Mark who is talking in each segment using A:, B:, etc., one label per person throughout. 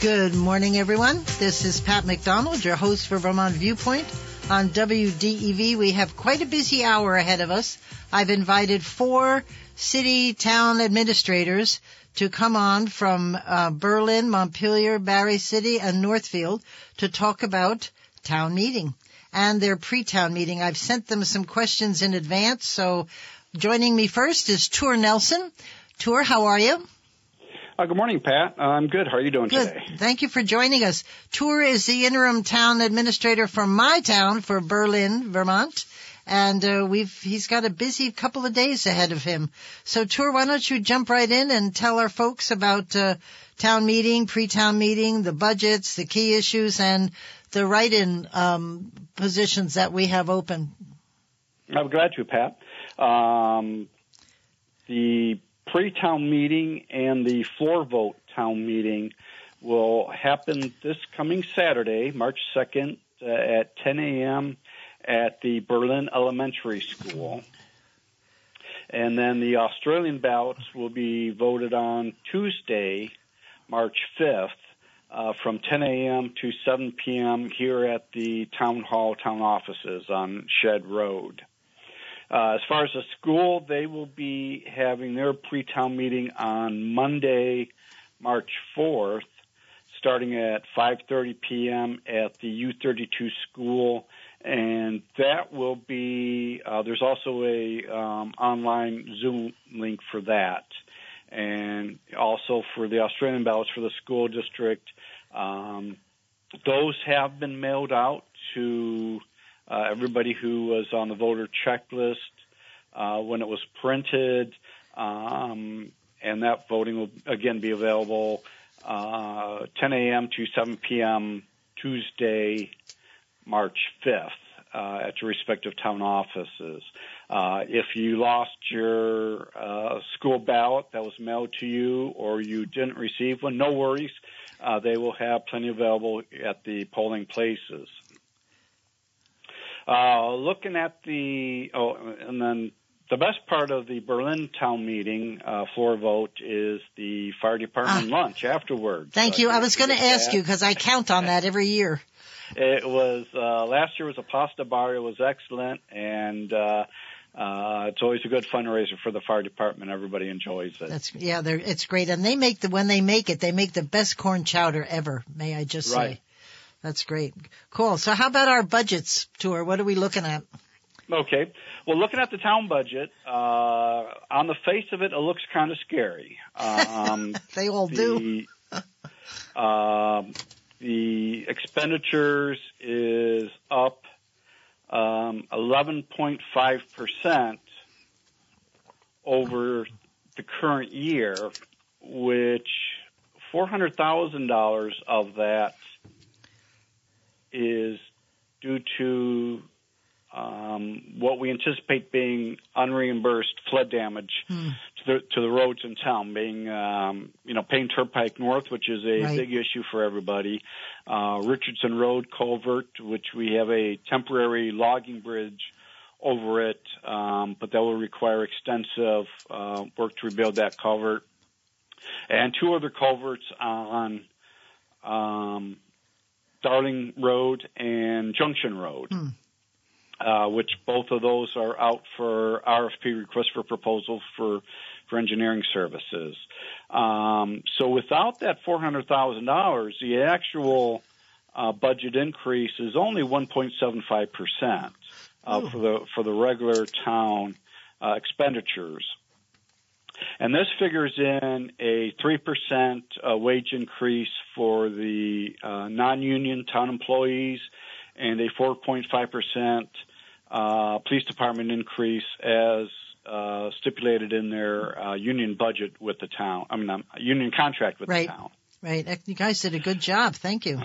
A: Good morning, everyone. This is Pat McDonald, your host for Vermont Viewpoint. On WDEV, we have quite a busy hour ahead of us. I've invited four city town administrators to come on from uh, Berlin, Montpelier, Barre City, and Northfield to talk about town meeting and their pre-town meeting. I've sent them some questions in advance, so joining me first is Ture Nelson. Ture, how are you?
B: Uh, good morning, Pat. Uh, I'm good. How are you doing
A: good.
B: today?
A: Thank you for joining us. Ture is the interim town administrator for my town for Berlin, Vermont. And uh, we've he's got a busy couple of days ahead of him. So, Ture, why don't you jump right in and tell our folks about uh, town meeting, pre-town meeting, the budgets, the key issues, and the write-in um, positions that we have open.
B: I'm glad to, Pat. Um, the pre-town meeting and the floor vote town meeting will happen this coming Saturday, March 2nd uh, at 10 a.m. at the Berlin Elementary School. And then the Australian ballots will be voted on Tuesday, March 5th, uh, from 10 a.m. to 7 p.m. here at the Town Hall town offices on Shed Road. Uh, as far as the school, they will be having their pre-town meeting on Monday, March 4th, starting at 5:30 p.m. at the U32 school, and that will be. Uh, there's also a um, online Zoom link for that, and also for the Australian ballots for the school district. Um, those have been mailed out to uh, everybody who was on the voter checklist uh, when it was printed, um, and that voting will again be available uh, 10 a.m. to 7 p.m. Tuesday, March 5th. Uh, at your respective town offices. Uh, if you lost your uh, school ballot that was mailed to you or you didn't receive one, no worries. Uh, they will have plenty available at the polling places. Uh, looking at the oh, and then the best part of the Berlin town meeting uh, floor vote is the fire department ah, lunch afterwards.
A: Thank you. I was going to ask that. you because I count on that every year.
B: It was uh, last year was a pasta bar. It was excellent, and uh, uh, it's always a good fundraiser for the fire department. Everybody enjoys it.
A: That's yeah, it's great, and they make the when they make it, they make the best corn chowder ever. May I just
B: right.
A: say? That's great. Cool. So how about our budgets Ture? What are we looking at?
B: Okay. Well, looking at the town budget, uh, on the face of it, it looks kind of scary. Um,
A: they all
B: the,
A: do.
B: uh, the expenditures is up um, 11.5% over the current year, which $400,000 of that is due to um, what we anticipate being unreimbursed flood damage hmm. to the to the roads in town, being um, you know Paine Turnpike North, which is a
A: right.
B: big issue for everybody. Uh, Richardson Road culvert, which we have a temporary logging bridge over it, um, but that will require extensive uh, work to rebuild that culvert, and two other culverts on um, Darling Road and Junction Road,
A: hmm.
B: uh, which both of those are out for RFP request for proposal for for engineering services. Um, so without that four hundred thousand dollars, the actual uh, budget increase is only one point seven five percent uh, for the for the regular town uh, expenditures. And this figures in a 3% uh, wage increase for the uh, non-union town employees and a 4.5% uh, police department increase as uh, stipulated in their uh, union budget with the town. I mean, um, union contract with
A: right.
B: the town.
A: Right. You guys did a good job. Thank you.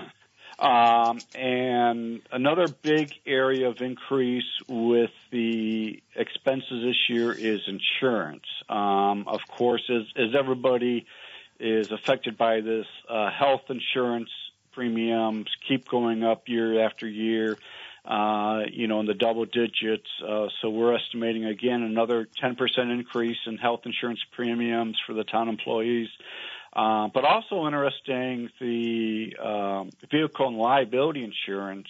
B: Um, and another big area of increase with the expenses this year is insurance. Um, of course, as, as everybody is affected by this, uh, health insurance premiums keep going up year after year. Uh, you know, in the double digits. Uh, so we're estimating again another 10% increase in health insurance premiums for the town employees. Uh, but also interesting, the um, vehicle and liability insurance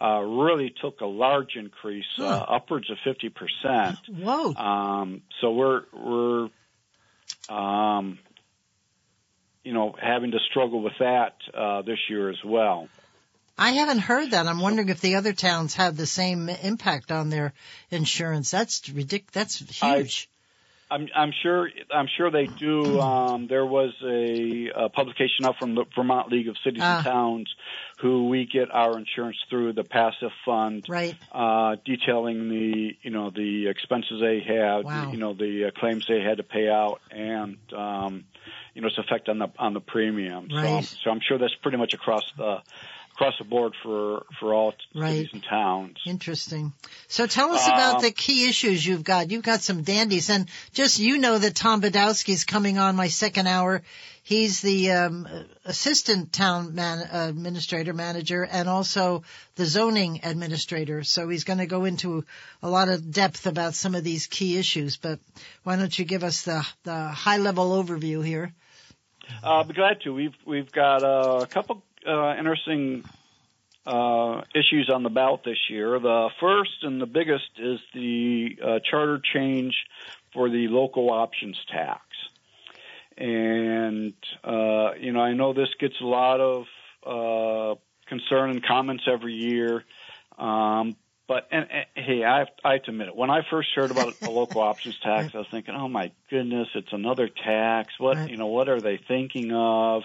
B: uh, really took a large increase, uh, upwards of fifty percent.
A: Whoa!
B: Um, so we're we're um, you know having to struggle with that uh, this year as well.
A: I haven't heard that. I'm wondering if the other towns have the same impact on their insurance. That's ridiculous. That's huge.
B: I'm, I'm sure. I'm sure they do. Um, there was a, a publication out from the Vermont League of Cities
A: Ah.
B: and Towns, who we get our insurance through the PACIF fund,
A: Right.
B: uh, detailing the you know the expenses they had,
A: Wow.
B: you know the uh, claims they had to pay out, and um, you know its effect on the on the premium.
A: Right.
B: So, so I'm sure that's pretty much across the across the board for for all
A: Right.
B: cities and towns.
A: Interesting. So tell us
B: Um,
A: about the key issues you've got. You've got some dandies, and just you know that Tom Badowski's coming on my second hour. He's the um, assistant town man, uh, administrator manager and also the zoning administrator. So he's going to go into a lot of depth about some of these key issues. But why don't you give us the the high level overview here?
B: Uh, I'll be glad to. We've we've got uh, a couple uh, interesting uh, issues on the ballot this year. The first and the biggest is the uh, charter change for the local options tax. And uh, you know, I know this gets a lot of uh, concern and comments every year. Um, but and, and hey, I have, I have to admit it. When I first heard about the local options tax, I was thinking, "Oh my goodness, it's another tax. What you know? What are they thinking of?"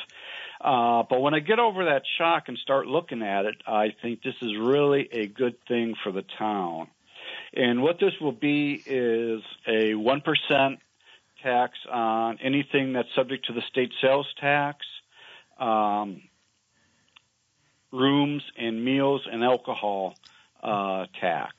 B: Uh, but when I get over that shock and start looking at it, I think this is really a good thing for the town. And what this will be is a one percent tax on anything that's subject to the state sales tax, um, rooms and meals and alcohol uh, tax.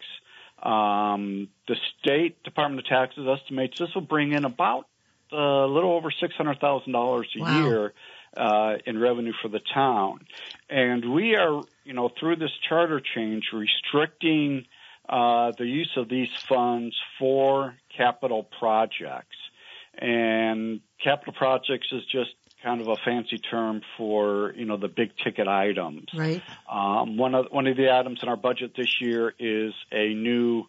B: Um, the state Department of Taxes estimates this will bring in about a little over six hundred thousand dollars a
A: Wow.
B: year uh, in revenue for the town, and we are, you know, through this charter change, restricting uh, the use of these funds for capital projects. And capital projects is just kind of a fancy term for you know the big ticket items.
A: Right.
B: Um, one of one of the items in our budget this year is a new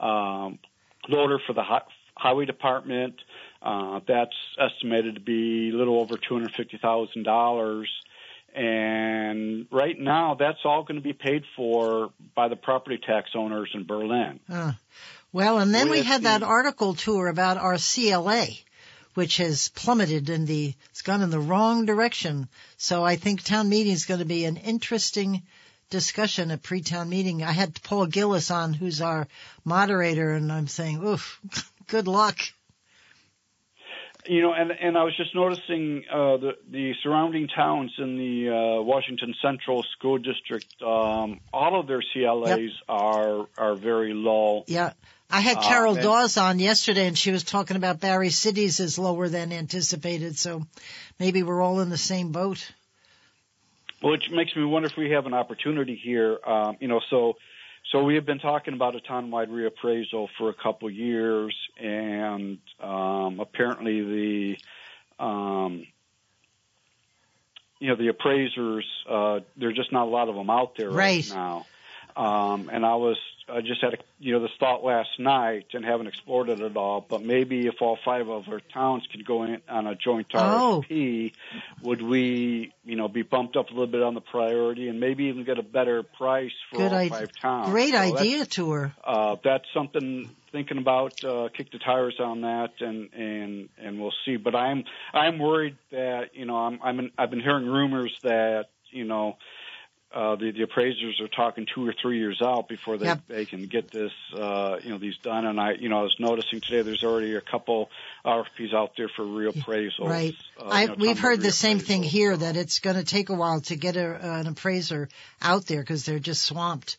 B: um, loader for the hi- highway department. Uh, that's estimated to be a little over two hundred fifty thousand dollars. And right now, that's all going to be paid for by the property tax owners in Berlin.
A: Uh, well, and then we
B: With
A: had that article Ture about our CLA, which has plummeted in the, it's gone in the wrong direction. So I think town meeting is going to be an interesting discussion at pre-town meeting. I had Paul Gillis on, who's our moderator, and I'm saying, oof, good luck.
B: You know, and and I was just noticing uh, the the surrounding towns in the uh, Washington Central School District. Um, all of their CLAs are are very low.
A: Yeah. I had
B: Uh,
A: Carol
B: and-
A: Dawes on yesterday and she was talking about Barre City's is lower than anticipated. So maybe we're all in the same boat.
B: which makes me wonder if we have an opportunity here. Um, you know, so so we have been talking about a town-wide reappraisal for a couple years, and um, apparently the um, you know the appraisers uh, there's just not a lot of them out there right,
A: Right.
B: now. Um, and I was I just had a, you know this thought last night and haven't explored it at all. But maybe if all five of our towns could go in on a joint
A: Oh.
B: RFP, would we you know be bumped up a little bit on the priority and maybe even get a better price for
A: Good
B: all
A: idea.
B: five towns?
A: Great
B: So
A: idea Ture.
B: uh, that's something thinking about. Uh, kick the tires on that, and and and we'll see. But I'm I'm worried that you know I'm I'm in, I've been hearing rumors that you know uh, the the appraisers are talking two or three years out before they
A: Yep.
B: they can get this uh, you know these done. And I you know I was noticing today there's already a couple RFPs out there for reappraisals.
A: Right.
B: Uh,
A: I,
B: you know,
A: we've heard the same thing here that it's going to take a while to get a, an appraiser out there because they're just swamped.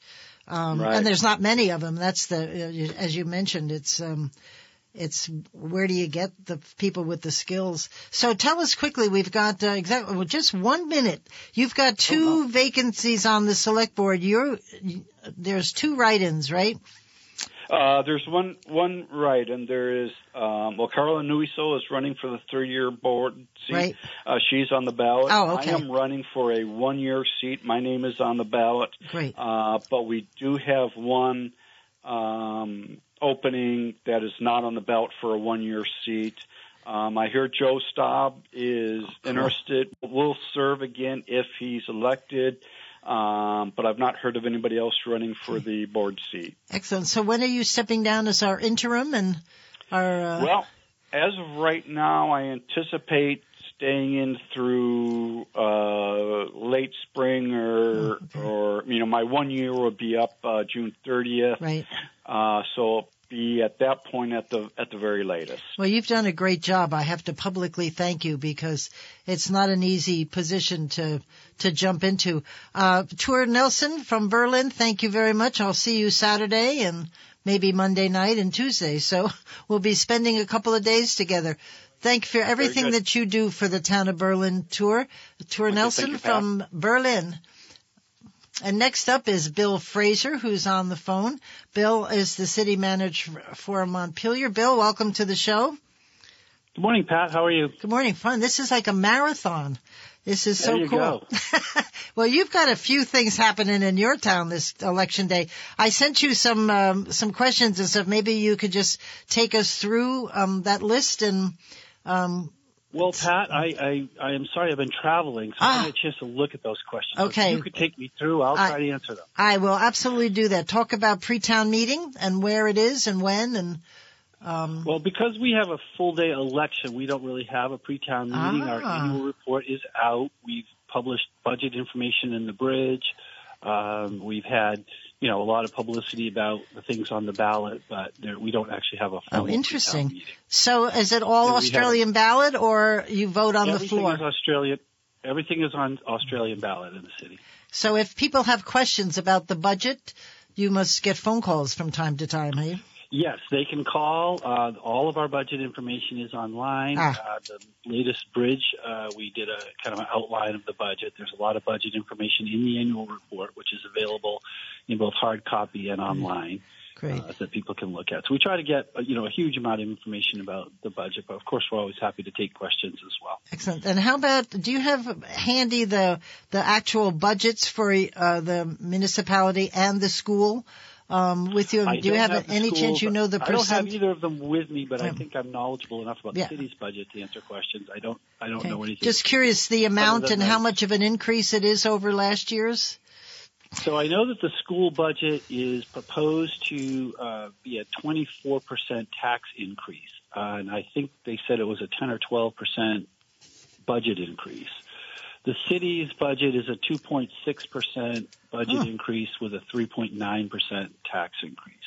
A: Um,
B: Right.
A: And there's not many of them. That's the, uh, as you mentioned, it's, um, it's where do you get the people with the skills? So tell us quickly. We've got uh, exactly well, just one minute. You've got two vacancies on the select board. You're there's two write-ins, right?
B: Uh, there's one one right, and there is um, well, Carla Nuiso is running for the third year board seat.
A: Right.
B: Uh, she's on the ballot.
A: Oh, okay.
B: I am running for a one year seat. My name is on the ballot.
A: Great.
B: Uh, but we do have one um, opening that is not on the belt for a one year seat. Um, I hear Joe Staub is interested. Will serve again if he's elected. Um, but I've not heard of anybody else running for the board seat.
A: Excellent. So when are you stepping down as our interim and our? Uh,
B: Well, as of right now, I anticipate staying in through uh, late spring or or you know my one year will be up uh, June 30th.
A: right.
B: Uh, so be at that point at the at the very latest.
A: Well, you've done a great job. I have to publicly thank you because it's not an easy position to to jump into. Uh, Ture Nelson from Berlin, thank you very much. I'll see you Saturday and maybe Monday night and Tuesday. So we'll be spending a couple of days together. Thank you for everything that you do for the town of Berlin Ture. Ture
B: Okay,
A: Nelson
B: you,
A: from Berlin. And next up is Bill Fraser, who's on the phone. Bill is the city manager for Montpelier. Bill, welcome to the show.
C: Good morning, Pat. How are you?
A: Good morning. Fun. This is like a marathon. This is so
C: There you
A: cool.
C: go.
A: well, you've got a few things happening in your town this election day. I sent you some um, some questions and stuff. Maybe you could just take us through um, that list and um,
C: Well, Pat, I, I, I am sorry I've been traveling, so
A: Ah.
C: I didn't get a chance to look at those questions.
A: Okay.
C: If you could take me through, I'll
A: I-
C: try to answer them.
A: I will absolutely do that. Talk about pre-town meeting and where it is and when and um,
C: Well, because we have a full day election, we don't really have a pre-town meeting. Our
A: Ah.
C: annual report is out. We've published budget information in the bridge. Um, we've had, you know, a lot of publicity about the things on the ballot, but there, we don't actually have a
A: oh, interesting.
C: meeting.
A: So, is it all
C: Yeah, we have-
A: Australian ballot or you vote on the
C: Everything
A: floor?
C: is Australian. Everything is on Australian ballot in the city.
A: So if people have questions about the budget, you must get phone calls from time to time, hey?
C: Yes, they can call. Uh, all of our budget information is online.
A: Ah.
C: Uh, the latest bridge, uh, we did a kind of an outline of the budget. There's a lot of budget information in the annual report, which is available in both hard copy and online
A: Great.
C: uh, that people can look at. So we try to get uh, you know a huge amount of information about the budget, but of course we're always happy to take questions as well.
A: Excellent. And how about, do you have handy the, the actual budgets for uh, the municipality and the school um, with you?
C: I
A: Do you
C: don't
A: have, any
C: schools-
A: chance you know the percent?
C: I don't have either of them with me, but. I think I'm knowledgeable enough about
A: Yeah.
C: the city's budget to answer questions. I don't I don't
A: Okay.
C: know anything.
A: Just curious the amount and how much of an increase it is over last year's?
C: So I know that the school budget is proposed to uh, be a 24% tax increase, uh, and I think they said it was a 10 or 12% budget increase. The city's budget is a 2.6% budget
A: Huh.
C: increase with a 3.9% tax increase.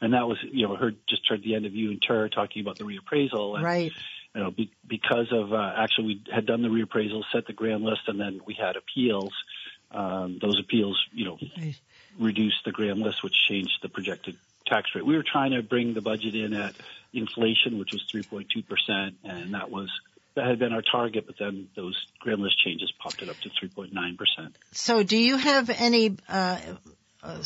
C: And that was, you know, heard just heard the end of you and Ture talking about the reappraisal. And,
A: Right.
C: you know, be, because of uh, actually we had done the reappraisal, set the grand list, and then we had appeals. Um, those appeals, you know,
A: Right.
C: reduced the grand list, which changed the projected tax rate. We were trying to bring the budget in at inflation, which was 3.2 percent, and that was that had been our target. But then those grand list changes popped it up to 3.9 percent.
A: So do you have any uh, uh,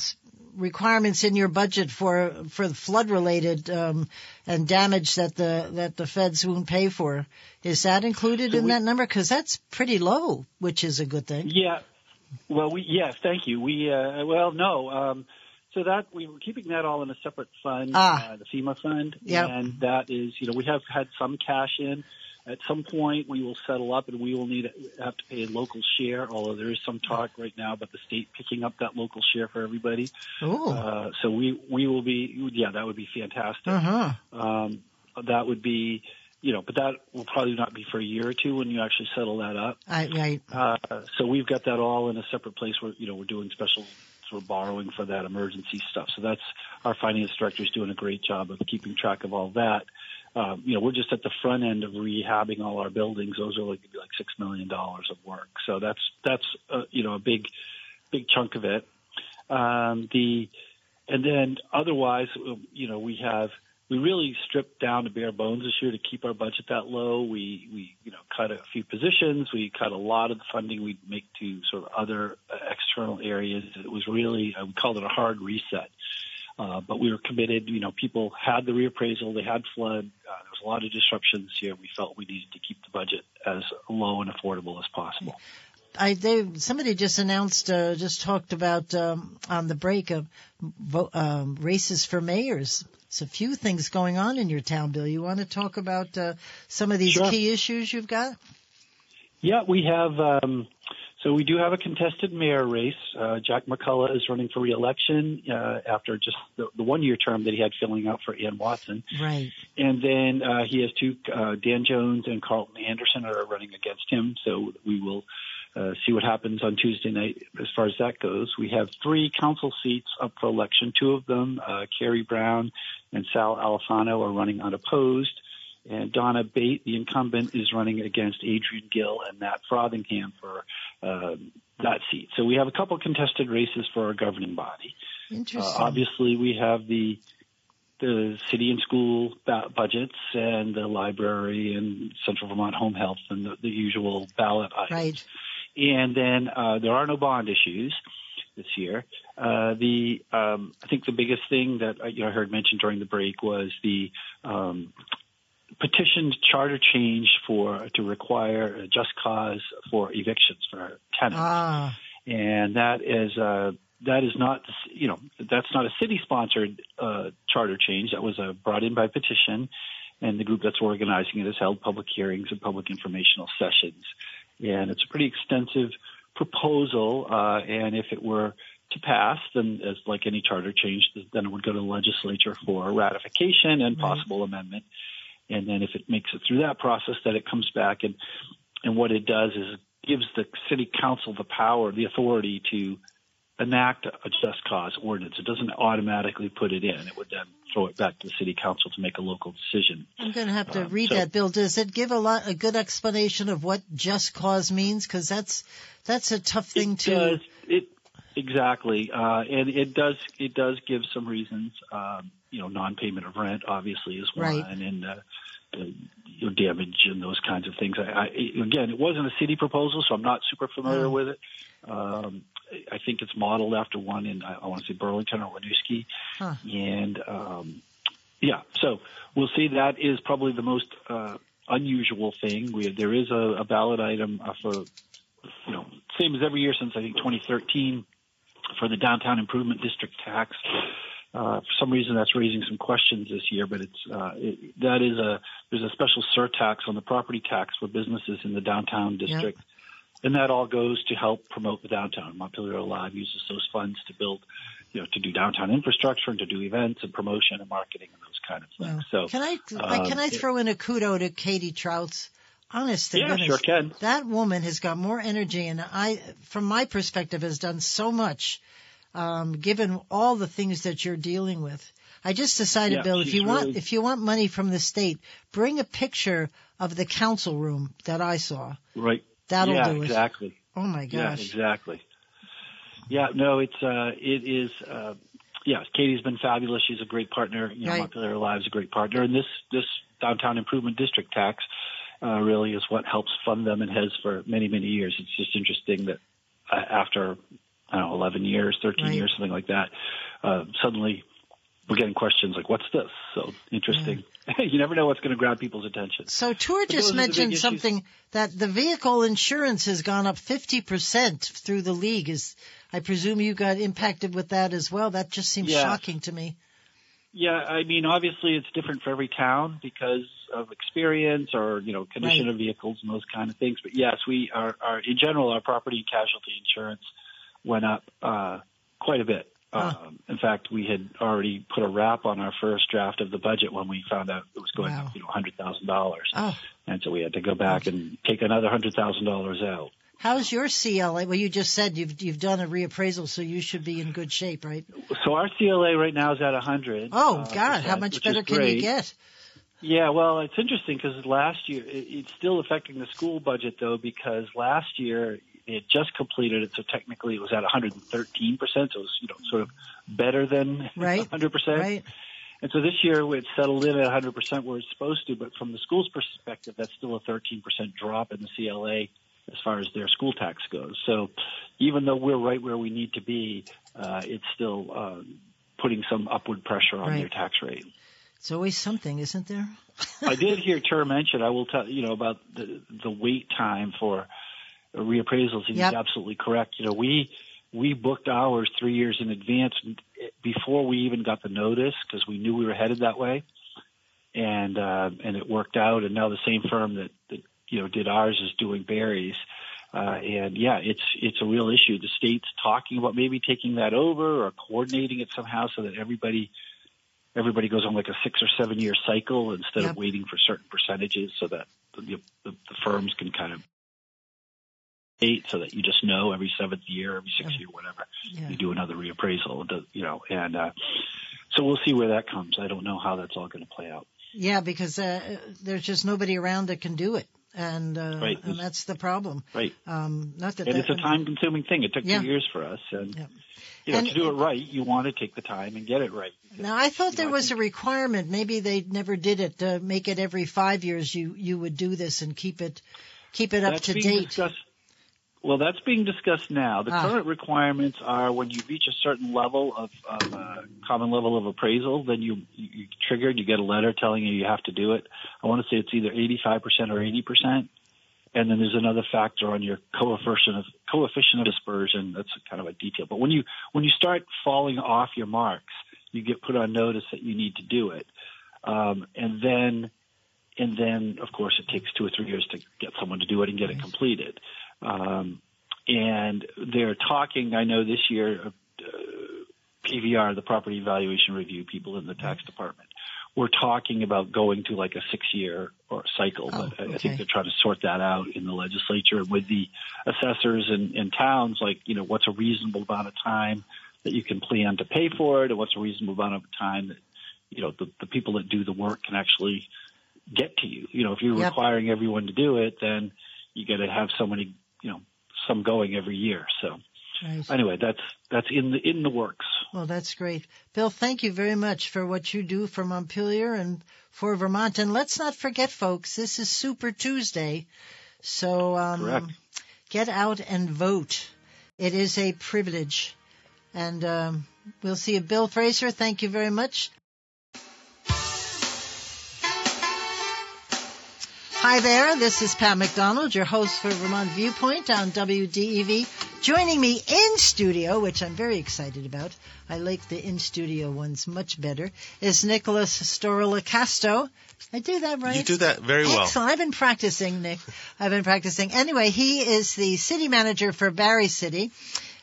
A: requirements in your budget for for flood related um, and damage that the that the feds won't pay for? Is that included
C: So
A: in
C: we-
A: that number? Because that's pretty low, which is a good thing.
C: Yeah. Well, we yes, thank you. We uh, well, no. Um, so that we were keeping that all in a separate fund,
A: Ah.
C: uh, the FEMA fund,
A: Yep.
C: and that is, you know, we have had some cash in. At some point, we will settle up, and we will need to have to pay a local share. Although there is some talk right now about the state picking up that local share for everybody.
A: Oh,
C: Uh, so we we will be, yeah, that would be fantastic.
A: uh huh.
C: Um, that would be you know, but that will probably not be for a year or two when you actually settle that up.
A: I, right.
C: Uh, so we've got that all in a separate place where, you know, we're doing special sort of borrowing for that emergency stuff. So that's our finance director is doing a great job of keeping track of all that. Um, you know, we're just at the front end of rehabbing all our buildings. Those are like like six million dollars of work. So that's that's uh, you know a big big chunk of it. Um, the and then otherwise, you know, we have we really stripped down to bare bones this year to keep our budget that low. We we you know cut a few positions. We cut a lot of the funding we make to sort of other uh, external areas. It was really uh, we called it a hard reset. Uh, but we were committed. You know, people had the reappraisal, they had flood. Uh, there was a lot of disruptions here. We felt we needed to keep the budget as low and affordable as possible.
A: I they somebody just announced, uh, just talked about um, on the break of um, races for mayors. There's a few things going on in your town, Bill. You want to talk about uh, some of these
C: sure.
A: key issues you've got?
C: Yeah, we have. Um, so we do have a contested mayor race. Uh, Jack McCullough is running for reelection uh, after just the, the one-year term that he had filling out for Anne Watson.
A: Right.
C: And then uh, he has two, uh, Dan Jones and Carlton Anderson are running against him. So we will uh, see what happens on Tuesday night as far as that goes. We have three council seats up for election. Two of them, uh, Cary Brown and Sal Alfano, are running unopposed. And Donna Bate, the incumbent, is running against Adrian Gill and Matt Frothingham for uh, that seat. So we have a couple contested races for our governing body.
A: Interesting.
C: Uh, obviously, we have the the city and school budgets and the library and Central Vermont Home Health and the, the usual ballot items.
A: Right.
C: And then uh, there are no bond issues this year. Uh, the um, I think the biggest thing that uh, you know, I heard mentioned during the break was the um, petitioned charter change for to require a just cause for evictions for tenants,
A: ah.
C: and that is uh, that is not you know that's not a city sponsored uh, charter change. That was uh, brought in by petition, and the group that's organizing it has held public hearings and public informational sessions, and it's a pretty extensive proposal. Uh, and if it were to pass, then as like any charter change, then it would go to the legislature for ratification and possible right. amendment and then if it makes it through that process, then it comes back and and what it does is it gives the city council the power, the authority to enact a just cause ordinance. It doesn't automatically put it in. It would then throw it back to the city council to make a local decision.
A: I'm going to have to um, read so, that bill. Does it give a lot a good explanation of what just cause means? Because that's that's a tough thing
C: it
A: to.
C: Does, it exactly, uh, and it does it does give some reasons. Um, you know, non-payment of rent obviously is one,
A: right.
C: and uh, you know, damage and those kinds of things. I, I, again, it wasn't a city proposal, so I'm not super familiar mm. with it. Um, I think it's modeled after one in I, I want to say Burlington or Winooski,
A: huh.
C: and um, yeah, so we'll see. That is probably the most uh, unusual thing. We there is a, a ballot item uh, for you know same as every year since I think 2013 for the downtown improvement district tax. Uh, for some reason, that's raising some questions this year, but it's uh, it, that is a there's a special surtax on the property tax for businesses in the downtown district, yep. and that all goes to help promote the downtown. Montpelier Alive uses those funds to build, you know, to do downtown infrastructure and to do events and promotion and marketing and those kind of things. So
A: can I um, can I throw in a kudo to Katie Trautz? Honest to
C: yeah,
A: goodness,
C: sure can.
A: That woman has got more energy, and I, from my perspective, has done so much um, given all the things that you're dealing with. I just decided,
C: yeah,
A: Bill, if you
C: really...
A: want if you want money from the state, bring a picture of the council room that I saw.
C: Right.
A: That'll
C: yeah,
A: do it.
C: Exactly.
A: Oh my gosh.
C: Yeah, exactly. Yeah, no, it's uh, it is. Uh, yeah, Katie's been fabulous. She's a great partner. You know,
A: right.
C: Montpelier Alive's a great partner, and this this downtown improvement district tax uh, really is what helps fund them and has for many many years. It's just interesting that uh, after I don't know, 11 years, 13
A: right.
C: years, something like that. Uh, suddenly we're getting questions like, what's this? So interesting. Yeah. you never know what's going to grab people's attention.
A: So Ture just mentioned something that the vehicle insurance has gone up 50% through the league. Is I presume you got impacted with that as well. That just seems
C: yeah.
A: shocking to me.
C: Yeah, I mean, obviously it's different for every town because of experience or, you know, condition
A: right.
C: of vehicles and those kind of things. But yes, we are, are in general, our property and casualty insurance went up uh, quite a bit Um, in fact, we had already put a wrap on our first draft of the budget when we found out it was going
A: Wow.
C: up, you know, hundred thousand dollars,
A: Oh,
C: and so we had to go back and take another hundred thousand dollars out.
A: how's your CLA? Well, you just said you've you've done a reappraisal, so you should be in good shape, right?
C: So our CLA right now is at 100.
A: Oh
C: uh,
A: God, how much better can you get?
C: Yeah, well, it's interesting because last year it, it's still affecting the school budget though because last year it just completed it, so technically it was at 113 percent, so it was you know sort of better than
A: Right,
C: 100 percent.
A: Right?
C: And so this year it's settled in at 100 percent where it's supposed to, but from the school's perspective, that's still a 13 percent drop in the CLA as far as their school tax goes. So even though we're right where we need to be, uh, it's still uh, putting some upward pressure on
A: Right.
C: their tax rate.
A: It's always something, isn't there?
C: I did hear Ture mention. I will tell you know about the the wait time for reappraisals. He's
A: Yep.
C: absolutely correct. You know, we we booked ours three years in advance before we even got the notice because we knew we were headed that way, and uh, and it worked out. And now the same firm that that you know did ours is doing Barre's. Uh, and yeah, it's it's a real issue. The state's talking about maybe taking that over or coordinating it somehow so that everybody everybody goes on like a six or seven year cycle instead
A: Yep.
C: of waiting for certain percentages so that the, the, the firms can kind of eight so that you just know every seventh year, every sixth
A: Yeah.
C: year, whatever,
A: Yeah.
C: you do another reappraisal, you know, and, uh, so we'll see where that comes. I don't know how that's all going to play out.
A: Yeah, because uh, there's just nobody around that can do it, and uh,
C: Right.
A: and that's the problem.
C: Right.
A: Um, not that
C: And it's a time consuming thing. It took
A: Yeah.
C: two years for us. And,
A: Yeah.
C: you know,
A: And-
C: to do it right, you want to take the time and get it right.
A: Now I thought there
C: know,
A: was a requirement. Maybe they never did it. To make it every five years. You you would do this and keep it keep it up to date.
C: discussed. Well, that's being discussed now. The
A: Ah.
C: current requirements are when you reach a certain level of, of uh, common level of appraisal, then you you triggered. You get a letter telling you you have to do it. I want to say it's either 85% or 80%, and then there's another factor on your coefficient of coefficient of dispersion. That's kind of a detail. But when you when you start falling off your marks, you get put on notice that you need to do it, um, and then and then of course it takes two or three years to get someone to do it and get it completed. Um, and they're talking. I know this year, uh, PVR, the Property Valuation Review people in the tax department, we're talking about going to like a six-year or cycle.
A: Oh,
C: but I- I think they're trying to sort that out in the legislature and with the assessors and, in towns. Like, you know, what's a reasonable amount of time that you can plan to pay for it, and what's a reasonable amount of time that you know the, the people that do the work can actually get to you. You know, if you're
A: Yep.
C: requiring everyone to do it, then you got to have so many, you know, some going every year. So
A: Right.
C: anyway, that's that's in the in the works.
A: Well, that's great. Bill, thank you very much for what you do for Montpelier and for Vermont. And let's not forget, folks, this is Super Tuesday. So um, get out and vote. It is a privilege. And um, we'll see you. Bill Fraser, thank you very much. Hi there, this is Pat McDonald, your host for Vermont Viewpoint on WDEV. Joining me in studio, which I'm very excited about, I like the in studio ones much better, is Nicolas Storelicastro. I do that right?
D: You do that very well.
A: Excellent. I've been practicing, Nick. I've been practicing. Anyway, he is the city manager for Barre City.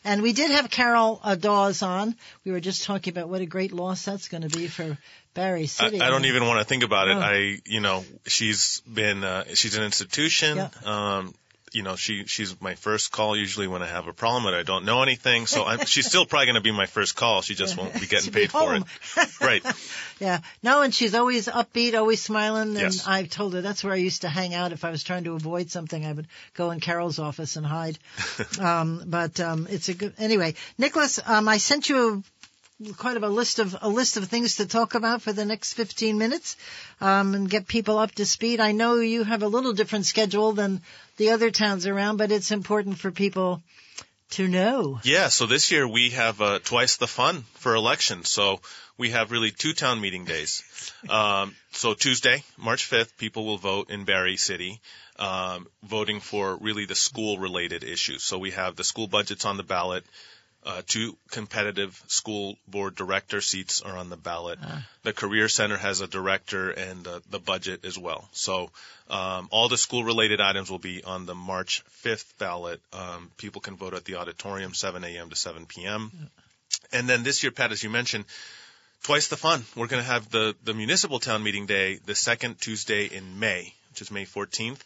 A: And we did have Carol uh, Dawes on. We were just talking about what a great loss that's going to be for Barre
D: I,
A: City.
D: I don't even want to think about it.
A: Oh.
D: I, you know, she's been, uh, she's an institution.
A: Yeah.
D: Um, you know, she she's my first call usually when I have a problem and I don't know anything. So I'm, she's still probably going to be my first call. She just won't be getting
A: She'll be
D: paid for it. Right.
A: Yeah. No, and she's always upbeat, always smiling. And
D: Yes.
A: I've told her that's where I used to hang out. If I was trying to avoid something, I would go in Carol's office and hide. um, but um, it's a good. Anyway, Nicolas, um, I sent you a quite of a list of a list of things to talk about for the next 15 minutes um, and get people up to speed. I know you have a little different schedule than the other towns around, but it's important for people to know.
D: Yeah, so this year we have uh, twice the fun for elections. So we have really two town meeting days. Um, so Tuesday, March 5th, people will vote in Barre City, um, voting for really the school related issues. So we have the school budgets on the ballot. Uh, two competitive school board director seats are on the ballot. The Career Center has a director and uh, the budget as well. So um, all the school related items will be on the March 5th ballot. Um, people can vote at the auditorium 7 a.m. to 7 p.m. And then this year, Pat, as you mentioned, twice the fun. We're going to have the, the municipal town meeting day the second Tuesday in May, which is May 14th.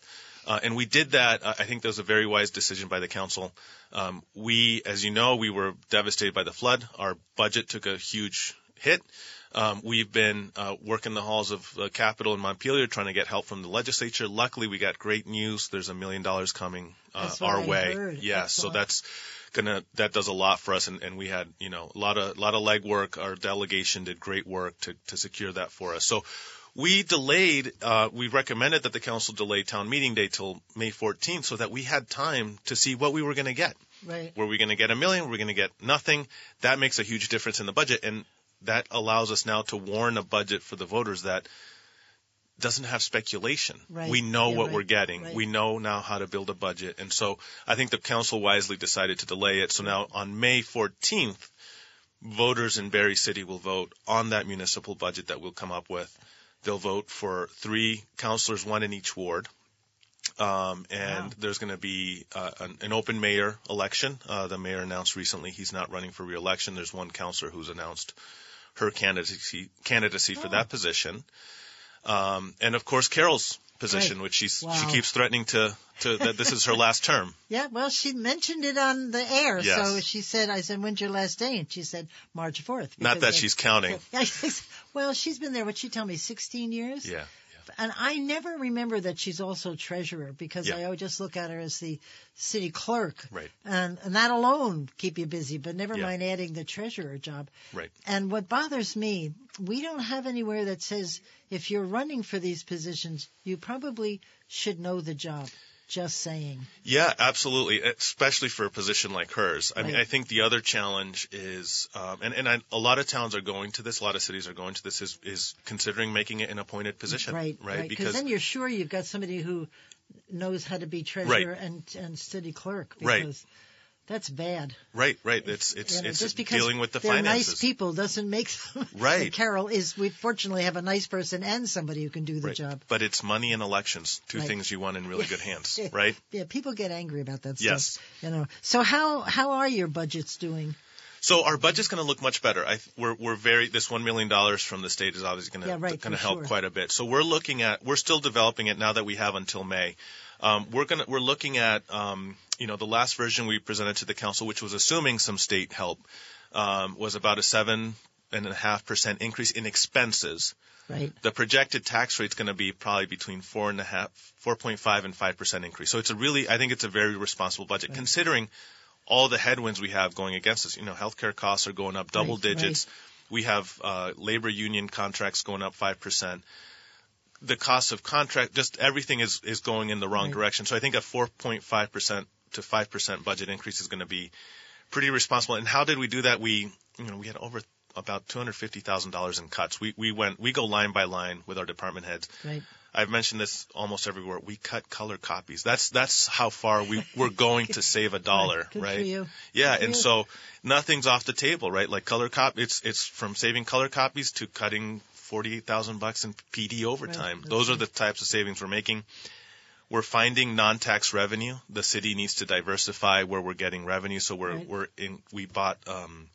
D: Uh, and we did that. Uh, I think that was a very wise decision by the council. Um, we, as you know, we were devastated by the flood. Our budget took a huge hit. Um, we've been uh, working the halls of the Capitol in Montpelier trying to get help from the legislature. Luckily, we got great news. There's a million dollars coming uh, our
A: I
D: way.
A: Heard.
D: Yeah, so that's gonna that does a lot for us, and, and we had you know a lot of a lot of legwork. Our delegation did great work to to secure that for us. So we delayed, uh, we recommended that the council delay town meeting day till May 14th so that we had time to see what we were going to get.
A: Right.
D: Were we going to get a million? Were we going to get nothing? That makes a huge difference in the budget. And that allows us now to warn a budget for the voters that doesn't have speculation.
A: Right.
D: We know
A: Yeah,
D: what
A: right.
D: we're getting.
A: Right.
D: We know now how to build a budget. And so I think the council wisely decided to delay it. So now on May 14th, voters in Barre City will vote on that municipal budget that we'll come up with. They'll vote for three councilors, one in each ward. Um, and
A: Wow.
D: there's going to be uh, an, an open mayor election. Uh, the mayor announced recently he's not running for reelection. There's one councilor who's announced her candidacy candidacy for
A: Oh.
D: that position. Um, and of course Carol's position, which she's
A: Wow.
D: she keeps threatening to to that this is her last term.
A: Yeah, well, she mentioned it on the air.
D: Yes.
A: So she said, I said, when's your last day? And she said, March 4th.
D: Not that
A: they-
D: she's counting.
A: Yeah, well, she's been there, what'd she tell me, 16 years?
D: Yeah.
A: And I never remember that she's also treasurer because
D: Yeah.
A: I always just look at her as the city clerk.
D: Right.
A: And, and that alone keep you busy, but never
D: Yeah.
A: mind adding the treasurer job.
D: Right.
A: And what bothers me, we don't have anywhere that says if you're running for these positions, you probably should know the job. Just saying.
D: Yeah, absolutely. Especially for a position like hers. I mean, I think the other challenge is, um, and and I, a lot of towns are going to this. A lot of cities are going to this. Is is considering making it an appointed position.
A: Right,
D: Right.
A: Because then you're sure you've got somebody who knows how to be treasurer and and city clerk.
D: Right.
A: That's bad.
D: right, right. It's it's
A: You know,
D: it's
A: just because
D: dealing with the
A: they're
D: finances.
A: nice people doesn't make them.
D: Right.
A: Carol is. We fortunately have a nice person and somebody who can do the
D: Right.
A: job.
D: But it's money and elections, two
A: Right.
D: things you want in really good hands, right?
A: Yeah, people get angry about that stuff.
D: Yes.
A: You know. So how how are your budgets doing?
D: So our budget's going to look much better. I, we're, we're very this one million dollars from the state is obviously going
A: Yeah,
D: to
A: right,
D: going to help
A: sure.
D: quite a bit. So we're looking at we're still developing it now that we have until May. Um, we're going we're looking at um, you know the last version we presented to the council, which was assuming some state help, um, was about a seven and a half percent increase in expenses.
A: Right.
D: The projected tax rate's going to be probably between four and a half, four point five and five percent increase. So it's a really, I think it's a very responsible budget considering all the headwinds we have going against us. You know, healthcare costs are going up double
A: Right,
D: digits. We have uh, labor union contracts going up five percent. The cost of contract, just everything is is going in the wrong
A: Right.
D: direction. So I think a four point five percent to five percent budget increase is going to be pretty responsible. And how did we do that? We, you know, we had over about two hundred fifty thousand dollars in cuts. We we went we go line by line with our department heads.
A: Right.
D: I've mentioned this almost everywhere. We cut color copies. That's that's how far we we're going to save a dollar,
A: Good
D: right? Yeah,
A: Good for
D: and so nothing's off the table, right? Like color cop, it's it's from saving color copies to cutting forty eight thousand bucks in PD overtime.
A: that's
D: Those are the types of savings we're making. We're finding non-tax revenue. The city needs to diversify where we're getting revenue. So we're
A: Right.
D: we're in. We bought um,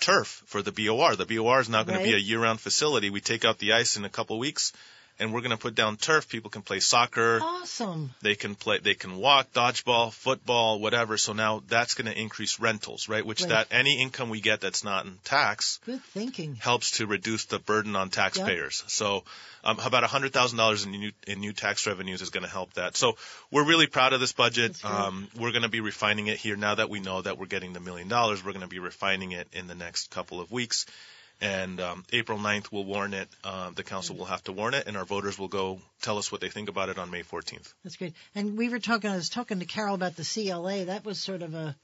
D: turf for the BOR. The BOR is now going to be a year-round facility. We take out the ice in a couple weeks, and we're going to put down turf. People can play soccer.
A: Awesome.
D: They can play. They can walk, dodgeball, football, whatever. So now that's going to increase rentals, right? Which
A: Right.
D: that any income we get that's not in tax
A: Good thinking.
D: helps to reduce the burden on taxpayers. So um, about hundred thousand dollars in new in new tax revenues is going to help that. So we're really proud of this budget. Um, we're going to be refining it here now that we know that we're getting the million dollars. We're going to be refining it in the next couple of weeks. And um, April 9th, we'll warn it. Uh, the council will have to warn it, and our voters will go tell us what they think about it on May 14th.
A: That's great. And we were talking. I was talking to Carol about the CLA. That was sort of a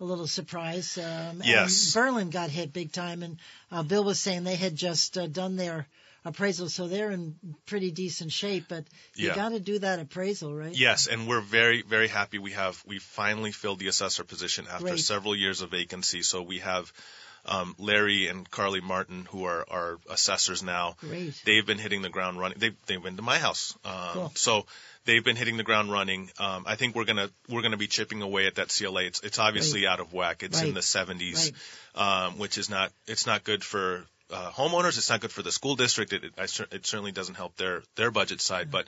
A: a little surprise. Um,
D: Yes.
A: And Berlin got hit big time, and uh, Bill was saying they had just uh, done their appraisal, so they're in pretty decent shape. But you
D: Yeah.
A: got to do that appraisal, right?
D: Yes, and we're very, very happy. We have we finally filled the assessor position after
A: Great.
D: several years of vacancy. So we have um, Larry and Carly Martin, who are our assessors now.
A: Great.
D: They've been hitting the ground running. They they've been to my house. Um,
A: Cool.
D: So they've been hitting the ground running. Um, I think we're gonna we're gonna be chipping away at that CLA. It's it's obviously
A: Right.
D: out of whack. It's
A: Right.
D: in the 70s, um, which is not it's not good for uh, homeowners. It's not good for the school district. It it, cer- it certainly doesn't help their their budget side. But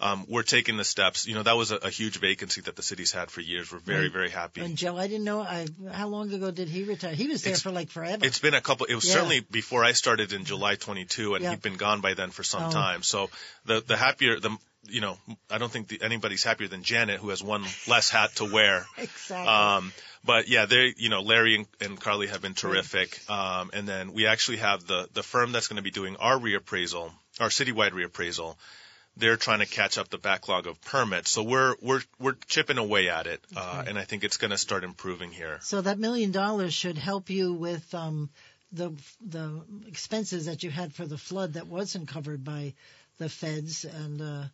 D: um, we're taking the steps. You know, that was a, a huge vacancy that the city's had for years. We're very
A: Right.
D: very happy.
A: And Joe, I didn't know. I how long ago did he retire? He was there
D: It's-
A: for like forever.
D: It's been a couple. It was
A: Yeah.
D: certainly before I started in July 22, and
A: Yeah.
D: he'd been gone by then for some
A: Oh.
D: time. So the the happier the you know I don't think the, anybody's happier than Janet, who has one less hat to wear.
A: exactly.
D: Um, but yeah, they, you know, Larry and, and Carly have been terrific. Um, and then we actually have the, the firm that's going to be doing our reappraisal, our citywide reappraisal. They're trying to catch up the backlog of permits. So we're, we're, we're chipping away at it. Uh, and I think it's going to start improving here.
A: so that million dollars should help you with um, the the expenses that you had for the flood that wasn't covered by the feds. And uh,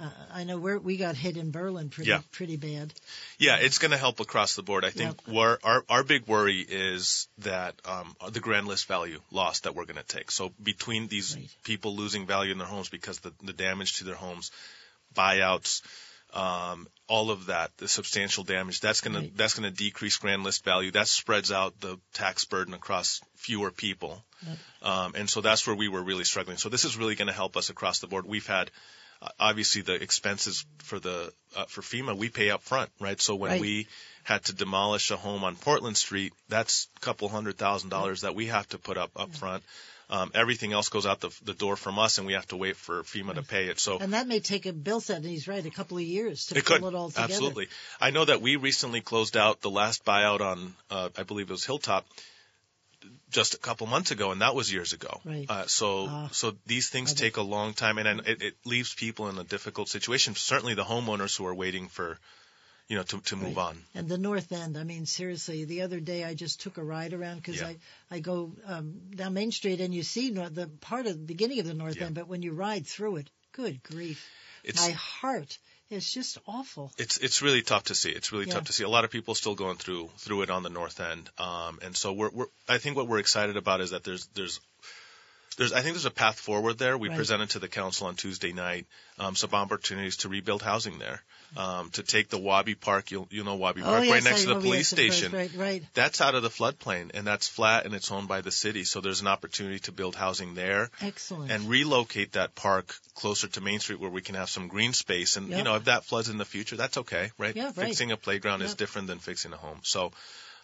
A: uh, I know we we got hit in Berlin pretty
D: Yeah.
A: pretty bad.
D: Yeah, it's going to help across the board. I think where our our big worry is that um, the grand list value loss that we're going to take. So between these
A: Right.
D: people losing value in their homes because the the damage to their homes, buyouts, um, all of that, the substantial damage, that's going
A: Right.
D: to that's going to decrease grand list value. That spreads out the tax burden across fewer people, um, and so that's where we were really struggling. So this is really going to help us across the board. We've had obviously the expenses for the uh, for FEMA we pay up front, right? So when
A: Right.
D: we had to demolish a home on Portland Street, that's a couple hundred thousand dollars that we have to put up up front. Um, everything else goes out the, the door from us, and we have to wait for FEMA to pay it. So
A: And that may take a Bill said, and he's right, a couple of years to
D: it
A: pull
D: could
A: it all together.
D: absolutely. I know that we recently closed out the last buyout on, uh, I believe it was Hilltop, just a couple months ago, and that was years ago.
A: Right.
D: Uh, so
A: Ah.
D: so these things take a long time, and, and it, it leaves people in a difficult situation. Certainly the homeowners who are waiting for, you know, to to move
A: Right.
D: on.
A: And the North End, I mean, seriously, the other day I just took a ride around because
D: Yeah.
A: I, I go um, down Main Street and you see nor- the part of the beginning of the North
D: Yeah.
A: End, but when you ride through it, good grief.
D: It's
A: My heart is just awful.
D: it's it's really tough to see. It's really
A: Yeah.
D: tough to see. A lot of people still going through through it on the north end. Um, and so we're, we're I think what we're excited about is that there's there's there's I think there's a path forward there. We
A: Right.
D: presented to the council on Tuesday night um, some opportunities to rebuild housing there, um, to take the Wabi Park. You'll you know Wabi Park
A: oh, yes,
D: right next to the police station.
A: Right, right.
D: That's out of the floodplain and that's flat and it's owned by the city. So there's an opportunity to build housing there
A: Excellent.
D: and relocate that park closer to Main Street where we can have some green space. And
A: Yep.
D: you know, if that floods in the future, that's okay, right?
A: Yeah, right.
D: Fixing a playground is different than fixing a home. So,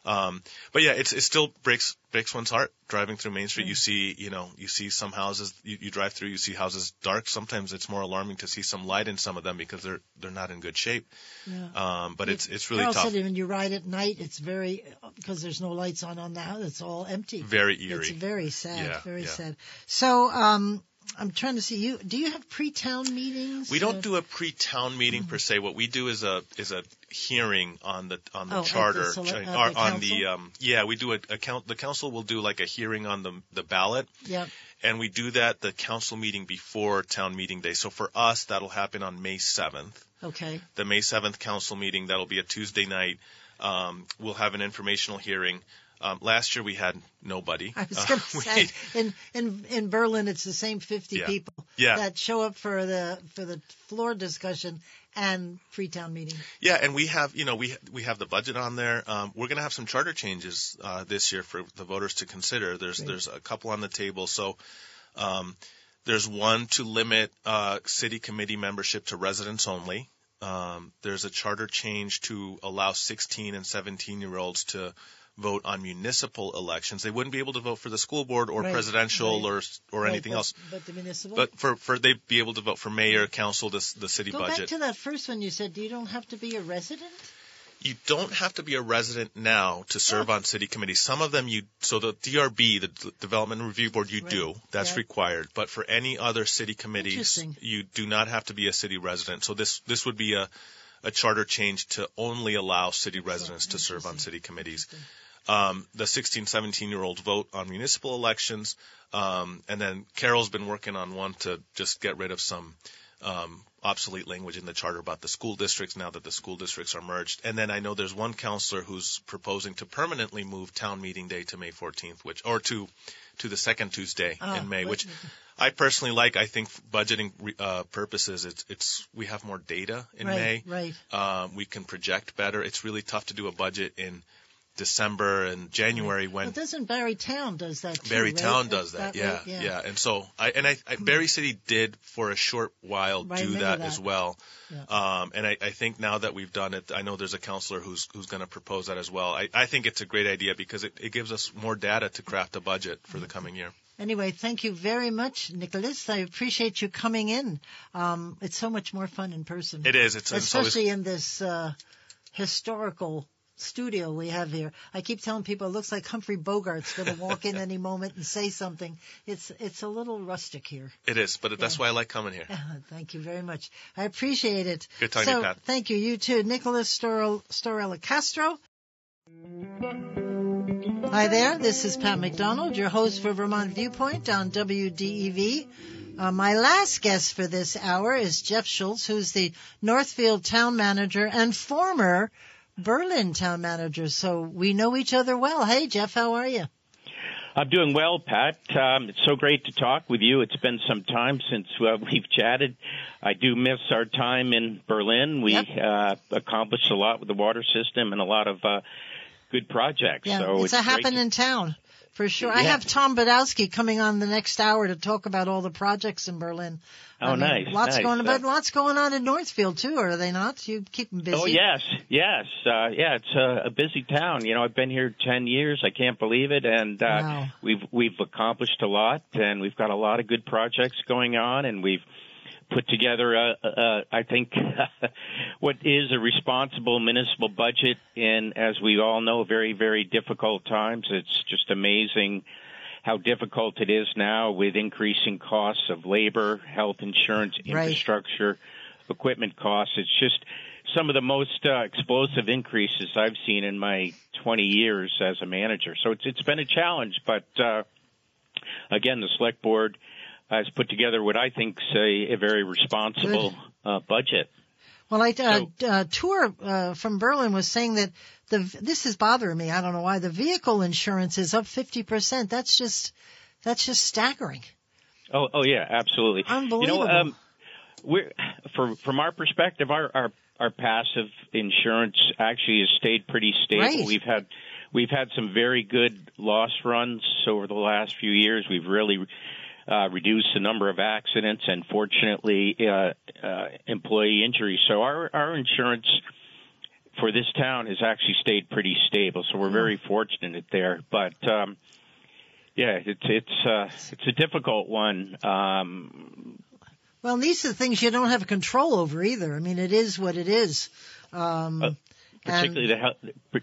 D: um, but yeah, it's it still breaks breaks one's heart driving through Main Street. You see, you know, you see some houses you, you drive through, you see houses dark. Sometimes it's more alarming to see some light in some of them because they're they're not in good shape.
A: yeah.
D: Um, but it's it's really
A: Carol
D: tough,
A: said when you ride at night, it's very because there's no lights on on the house. It's all empty.
D: very
A: It's
D: eerie.
A: very sad.
D: Yeah,
A: very
D: yeah.
A: sad. So, um, I'm trying to see you. Do you have pre-town meetings?
D: We don't do a pre-town meeting per se. What we do is a is a hearing on the on the
A: Oh, the
D: charter,
A: at
D: or
A: the
D: on the um, yeah. We do a, a count. The council will do like a hearing on the the ballot,
A: Yep.
D: and we do that the council meeting before town meeting day. So for us, that'll happen on May seventh.
A: Okay.
D: The May seventh council meeting that'll be a Tuesday night. Um, we'll have an informational hearing. Um, last year we had nobody.
A: I was
D: Uh,
A: going to
D: we-
A: say in, in in Berlin it's the same 50
D: Yeah.
A: people
D: Yeah.
A: that show up for the for the floor discussion and pre-town meeting.
D: Yeah, and we have, you know, we we have the budget on there. Um, we're going to have some charter changes uh, this year for the voters to consider. There's
A: Great.
D: there's a couple on the table. So um, there's one to limit uh, city committee membership to residents only. Um, there's a charter change to allow 16 and 17 year olds to vote on municipal elections. They wouldn't be able to vote for the school board or
A: Right,
D: presidential
A: right.
D: or or
A: Right,
D: anything
A: but-
D: else.
A: But the municipal.
D: But for for they'd be able to vote for mayor, council, the the city
A: Go
D: budget.
A: back to that first one you said. You don't have to be a resident.
D: You don't have to be a resident now to serve oh. on city committees. Some of them you, so the DRB, the D- Development Review Board, you
A: Right.
D: do. That's
A: Yeah.
D: required. But for any other city committees, you do not have to be a city resident. So this, this would be a, a charter change to only allow city residents to serve on city committees. Um, the 16, 17 year old vote on municipal elections. Um, and then Carol's been working on one to just get rid of some, um, obsolete language in the charter about the school districts now that the school districts are merged. And then I know there's one councilor who's proposing to permanently move town meeting day to May 14th, which or to to the second Tuesday
A: Ah,
D: in May, which I personally like. I think for budgeting uh, purposes, it's it's we have more data in
A: right,
D: May.
A: right.
D: Um, we can project better. It's really tough to do a budget in December and January when
A: Well, doesn't Barre Town does that too?
D: Barre
A: right?
D: Town does that,
A: That
D: yeah,
A: way,
D: yeah, And so I and I, I Barre City did for a short while
A: Right,
D: do that,
A: that.
D: as well.
A: Yeah.
D: Um, and I, I think now that we've done it, I know there's a councilor who's who's going to propose that as well. I, I think it's a great idea because it, it gives us more data to craft a budget for the coming year.
A: Anyway, thank you very much, Nicolas. I appreciate you coming in. Um, it's so much more fun in person.
D: It is. It's, it's always
A: especially in this uh, historical studio we have here. I keep telling people it looks like Humphrey Bogart's going to walk in any moment and say something. It's it's a little rustic here.
D: it is, but that's why I like coming here.
A: Thank you very much. I appreciate it.
D: Good talking
A: so,
D: to you, Pat.
A: Thank you. You too, Nicolas Storel, Storella Castro. Hi there. This is Pat McDonald, your host for Vermont Viewpoint on WDEV. Uh, my last guest for this hour is Jeff Schultz, who's the Northfield town manager and former Berlin town manager. So we know each other well. Hey, Jeff, how are you?
E: I'm doing well, Pat. Um, it's so great to talk with you. It's been some time since uh, we've chatted. I do miss our time in Berlin. We
A: Yep.
E: uh, accomplished a lot with the water system and a lot of uh, good projects.
A: Yeah,
E: so
A: it's,
E: it's,
A: a happen
E: to-
A: in town for sure. I have Tom Badowski coming on the next hour to talk about all the projects in Berlin.
E: Oh,
A: I mean,
E: nice,
A: Lots
E: nice.
A: going
E: Uh,
A: about. Lots going on in Northfield too, are they not? You keep them busy.
E: Oh yes, yes, uh, yeah. It's a, a busy town. You know, I've been here ten years. I can't believe it, and uh,
A: Wow.
E: we've we've accomplished a lot, and we've got a lot of good projects going on, and we've put together a, a, a I think what is a responsible municipal budget in, as we all know, very very difficult times. It's just amazing how difficult it is now with increasing costs of labor, health insurance,
A: Right.
E: infrastructure, equipment costs. It's just some of the most uh, explosive increases I've seen in my 20 years as a manager. So it's it's been a challenge, but uh, again, the select board has put together what I think is a, a very responsible uh, budget.
A: Well, I uh, uh, Ture uh, from Berlin was saying that the this is bothering me. I don't know why the vehicle insurance is up fifty percent. That's just that's just staggering.
E: Oh, oh yeah, absolutely.
A: Unbelievable.
E: You know, um, we're from from our perspective, our our our PACIF insurance actually has stayed pretty stable.
A: Right.
E: We've had we've had some very good loss runs over the last few years. We've really uh, reduced the number of accidents and fortunately uh, uh, employee injuries. So our our insurance for this town has actually stayed pretty stable. So we're very fortunate there. But um, yeah, it's it's uh, it's a difficult one. Um,
A: Well, and these are the things you don't have control over either. I mean, it is what it is. Um,
E: Uh, particularly the health.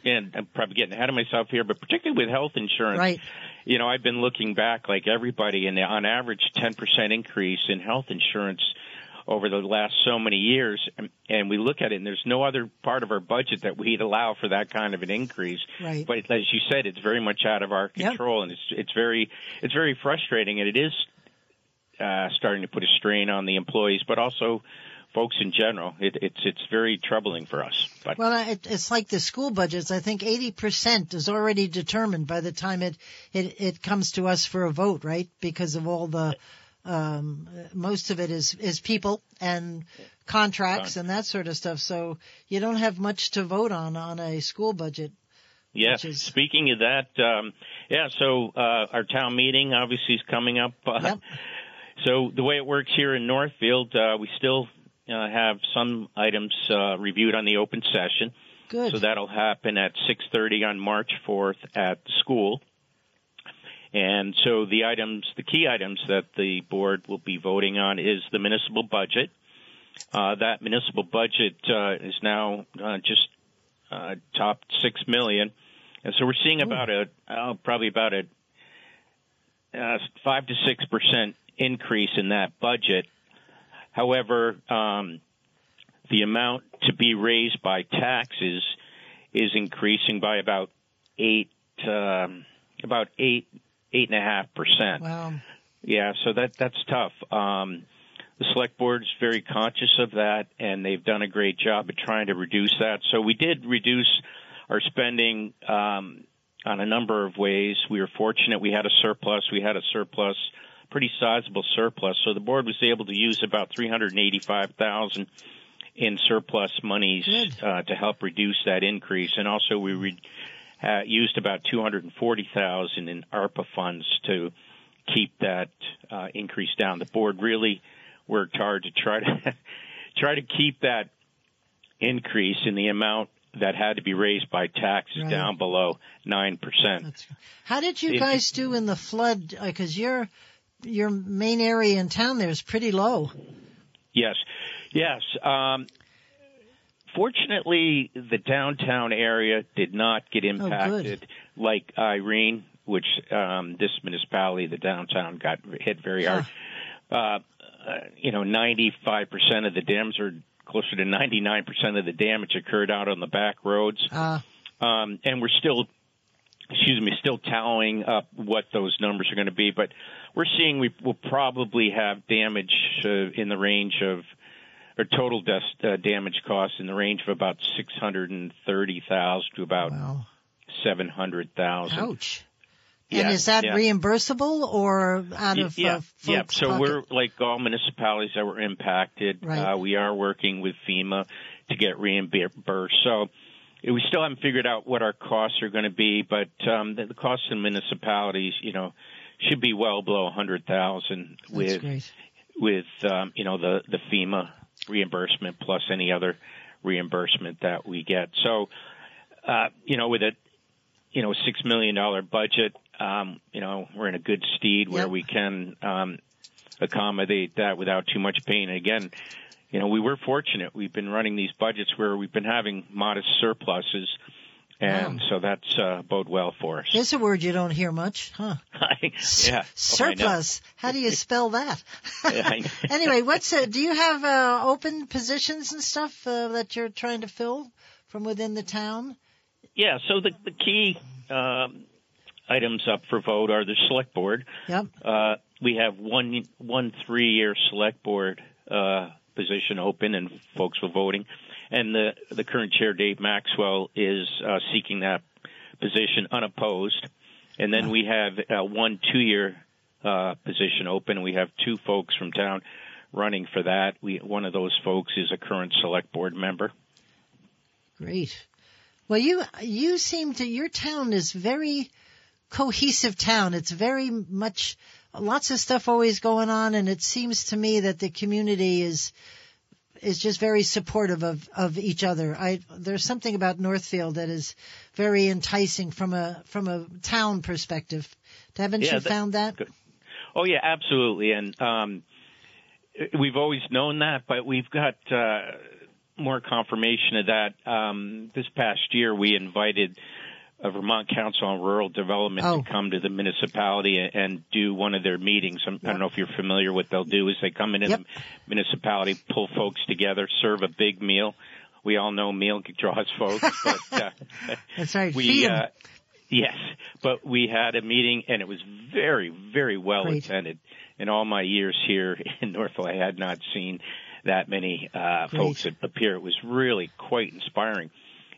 E: And I'm probably getting ahead of myself here, but particularly with health insurance,
A: right.
E: You know, I've been looking back like everybody, and on average, 10% increase in health insurance over the last so many years. And, and we look at it, and there's no other part of our budget that we'd allow for that kind of an increase.
A: Right.
E: But as you said, it's very much out of our
A: Yep.
E: control, and it's it's very it's very frustrating, and it is uh, starting to put a strain on the employees, but also folks in general. It, it's it's very troubling for us. But
A: Well, it, it's like the school budgets. I think 80% is already determined by the time it, it, it comes to us for a vote, right? Because of all the, um, most of it is, is people and contracts and that sort of stuff. So you don't have much to vote on on a school budget.
E: Yeah.
A: is-
E: Speaking of that, um, yeah. So uh, our town meeting obviously is coming up. Uh,
A: Yep.
E: So the way it works here in Northfield, uh, we still uh, have some items uh, reviewed on the open session.
A: Good.
E: So that'll happen at 6:30 on March 4th at school. And so the items, the key items that the board will be voting on is the municipal budget. Uh, that municipal budget uh, is now uh, just uh, topped six million, and so we're seeing about a uh, probably about a uh, five to six percent increase in that budget. However, um, the amount to be raised by taxes is increasing by about eight, um, about eight, eight and a half percent.
A: Wow.
E: Yeah, so that that's tough. Um, the select board is very conscious of that, and they've done a great job at trying to reduce that. So we did reduce our spending um, on a number of ways. We were fortunate; we had a surplus. We had a surplus, pretty sizable surplus. So the board was able to use about three hundred eighty-five thousand in surplus monies uh, to help reduce that increase, and also we re- uh, used about two hundred and forty thousand in ARPA funds to keep that uh, increase down. The board really worked hard to try to try to keep that increase in the amount that had to be raised by taxes
A: Right.
E: down below nine percent.
A: How did you guys do in the flood? Because your your main area in town there is pretty low.
E: Yes, yes. Um, fortunately, the downtown area did not get impacted like Irene, which um, this municipality, the downtown, got hit very hard. Uh, uh, you know, 95% of the dams are closer to 99% of the damage occurred out on the back roads.
A: Uh,
E: um, and we're still, excuse me, still tallying up what those numbers are going to be. But we're seeing we will probably have damage uh, in the range of, or total dust, uh, damage costs in the range of about six hundred and thirty thousand to about
A: wow.
E: seven hundred thousand.
A: Ouch.
E: Yeah,
A: and is that
E: yeah.
A: reimbursable or out of
E: yeah,
A: uh,
E: yeah.
A: folks'
E: So
A: pocket?
E: we're like all municipalities that were impacted.
A: Right.
E: Uh, we are working with FEMA to get reimbursed. So we still haven't figured out what our costs are going to be, but um, the, the costs in municipalities, you know, should be well below a hundred thousand with
A: great.
E: with um, you know the the FEMA reimbursement plus any other reimbursement that we get. So uh, you know with a you know six million dollar budget, um, you know we're in a good steed where
A: Yep.
E: we can um, accommodate that without too much pain. And again, you know we were fortunate. We've been running these budgets where we've been having modest surpluses. And
A: Wow.
E: so that's uh, bode well for us.
A: There's a word you don't hear much, huh?
E: yeah. Oh, I know.
A: Surplus. How do you spell that?
E: Yeah, I know.
A: anyway, what's uh, do you have uh, open positions and stuff uh, that you're trying to fill from within the town?
E: Yeah, so the, the key um, items up for vote are the select board.
A: Yep.
E: Uh, we have one one three year select board uh, position open, and folks were voting. And the the current chair, Dave Maxwell, is uh, seeking that position unopposed. And then we have uh, one two year uh, position open. We have two folks from town running for that. We one of those folks is a current select board member.
A: Great. Well, you you seem to your town is very cohesive town. It's very much lots of stuff always going on, and it seems to me that the community is is just very supportive of of each other. I there's something about Northfield that is very enticing from a from a town perspective. Haven't
E: Yeah,
A: you
E: that-
A: found that?
E: Good. Oh yeah, absolutely. And um, we've always known that, but we've got uh, more confirmation of that. Um, this past year, we invited a Vermont Council on Rural Development
A: Oh.
E: to come to the municipality and- do one of their meetings. I'm, I don't know if you're familiar. With what they'll do is they come into
A: Yep.
E: the municipality, pull folks together, serve a big meal. We all know meal draws folks, but uh,
A: That's right.
E: we uh, yes, but we had a meeting and it was very very well
A: Great.
E: attended. In all my years here in Northfield, I had not seen that many uh, folks appear. It was really quite inspiring,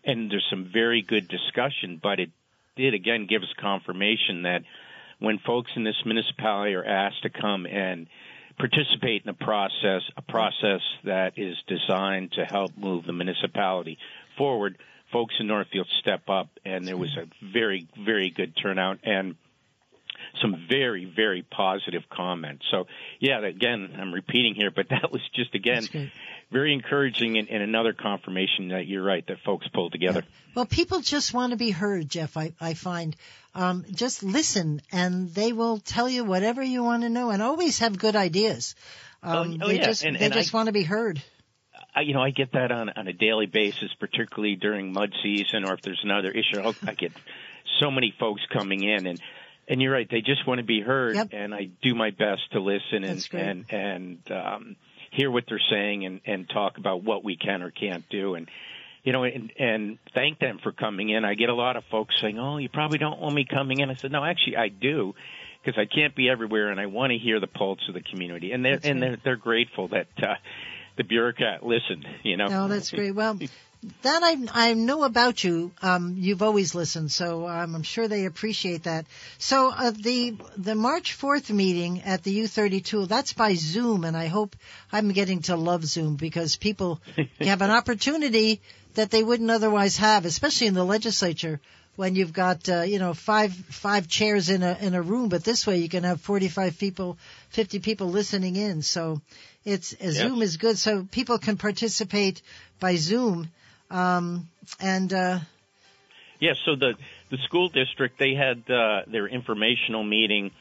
E: and there's some very good discussion. But it did again give us confirmation that when folks in this municipality are asked to come and participate in a process, a process that is designed to help move the municipality forward, folks in Northfield step up, and there was a very, very good turnout and some very, very positive comments. So, yeah, again, I'm repeating here, but that was just again. Very encouraging and, and another confirmation that you're right that folks pulled together.
A: Well, people just want to be heard, Jeff. I, I find um, just listen, and they will tell you whatever you want to know, and always have good ideas. Um,
E: Oh, oh,
A: they
E: yeah,
A: just
E: and-
A: they
E: and
A: just
E: I-
A: want to be heard.
E: I, you know, I get that on on a daily basis, particularly during mud season, or if there's another issue. I'll, I get so many folks coming in, and and you're right, they just want to be heard,
A: Yep.
E: and I do my best to listen and
A: That's great.
E: and and um, hear what they're saying and and talk about what we can or can't do, and you know, and and thank them for coming in. I get a lot of folks saying, "Oh, you probably don't want me coming in." I said, "No, actually, I do." because I can't be everywhere, and I want to hear the pulse of the community. And they're
A: That's
E: and they're they're grateful that uh, the bureaucrat listened. You know.
A: No, that's great. Well, that I I know about you. Um, you've always listened, so um, I'm sure they appreciate that. So uh, the the March 4th meeting at the U32 that's by Zoom, and I hope I'm getting to love Zoom because people have an opportunity that they wouldn't otherwise have, especially in the legislature. When you've got uh, you know five five chairs in a in a room, but this way you can have 45 people, 50 people listening in. So it's uh, Zoom is good, so people can participate by Zoom. Um, and uh,
E: Yeah, so the the school district they had uh, their informational meeting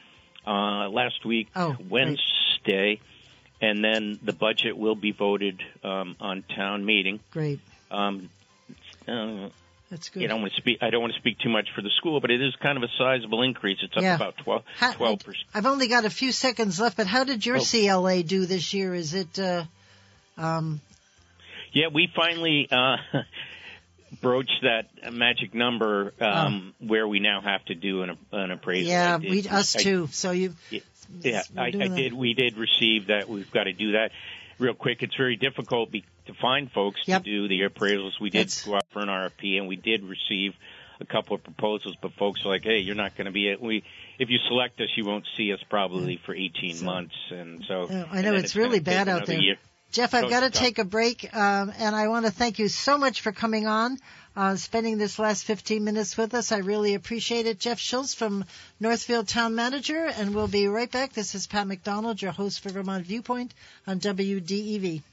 E: uh, last week,
A: Oh, great.
E: Wednesday, and then the budget will be voted um, on town meeting.
A: great,
E: Um, uh,
A: that's good.
E: you don't want to speak. I don't want to speak too much for the school, but it is kind of a sizable increase. It's up
A: Yeah.
E: about 12 percent.
A: I've only got a few seconds left, but how did your
E: Oh.
A: CLA do this year? Is it? Uh, um,
E: Yeah, we finally uh, broached that magic number um, where we now have to do an, an appraisal.
A: Oh. yeah,
E: did-
A: we us
E: I-
A: too. So you.
E: Yeah, I, I did. We did receive that. We've got to do that real quick. It's very difficult be, to find folks
A: Yep.
E: to do the appraisals. We did
A: It's-
E: go out for an RFP, and we did receive a couple of proposals. But folks are like, "Hey, you're not going to be it. we if you select us, you won't see us probably for 18
A: So-
E: months." And so
A: I know,
E: then
A: it's really bad out there.
E: year.
A: Jeff, I've got to take a break, um, and I want to thank you so much for coming on, uh, spending this last 15 minutes with us. I really appreciate it. Jeff Schultz from Northfield Town Manager, and we'll be right back. This is Pat McDonald, your host for Vermont Viewpoint on WDEV.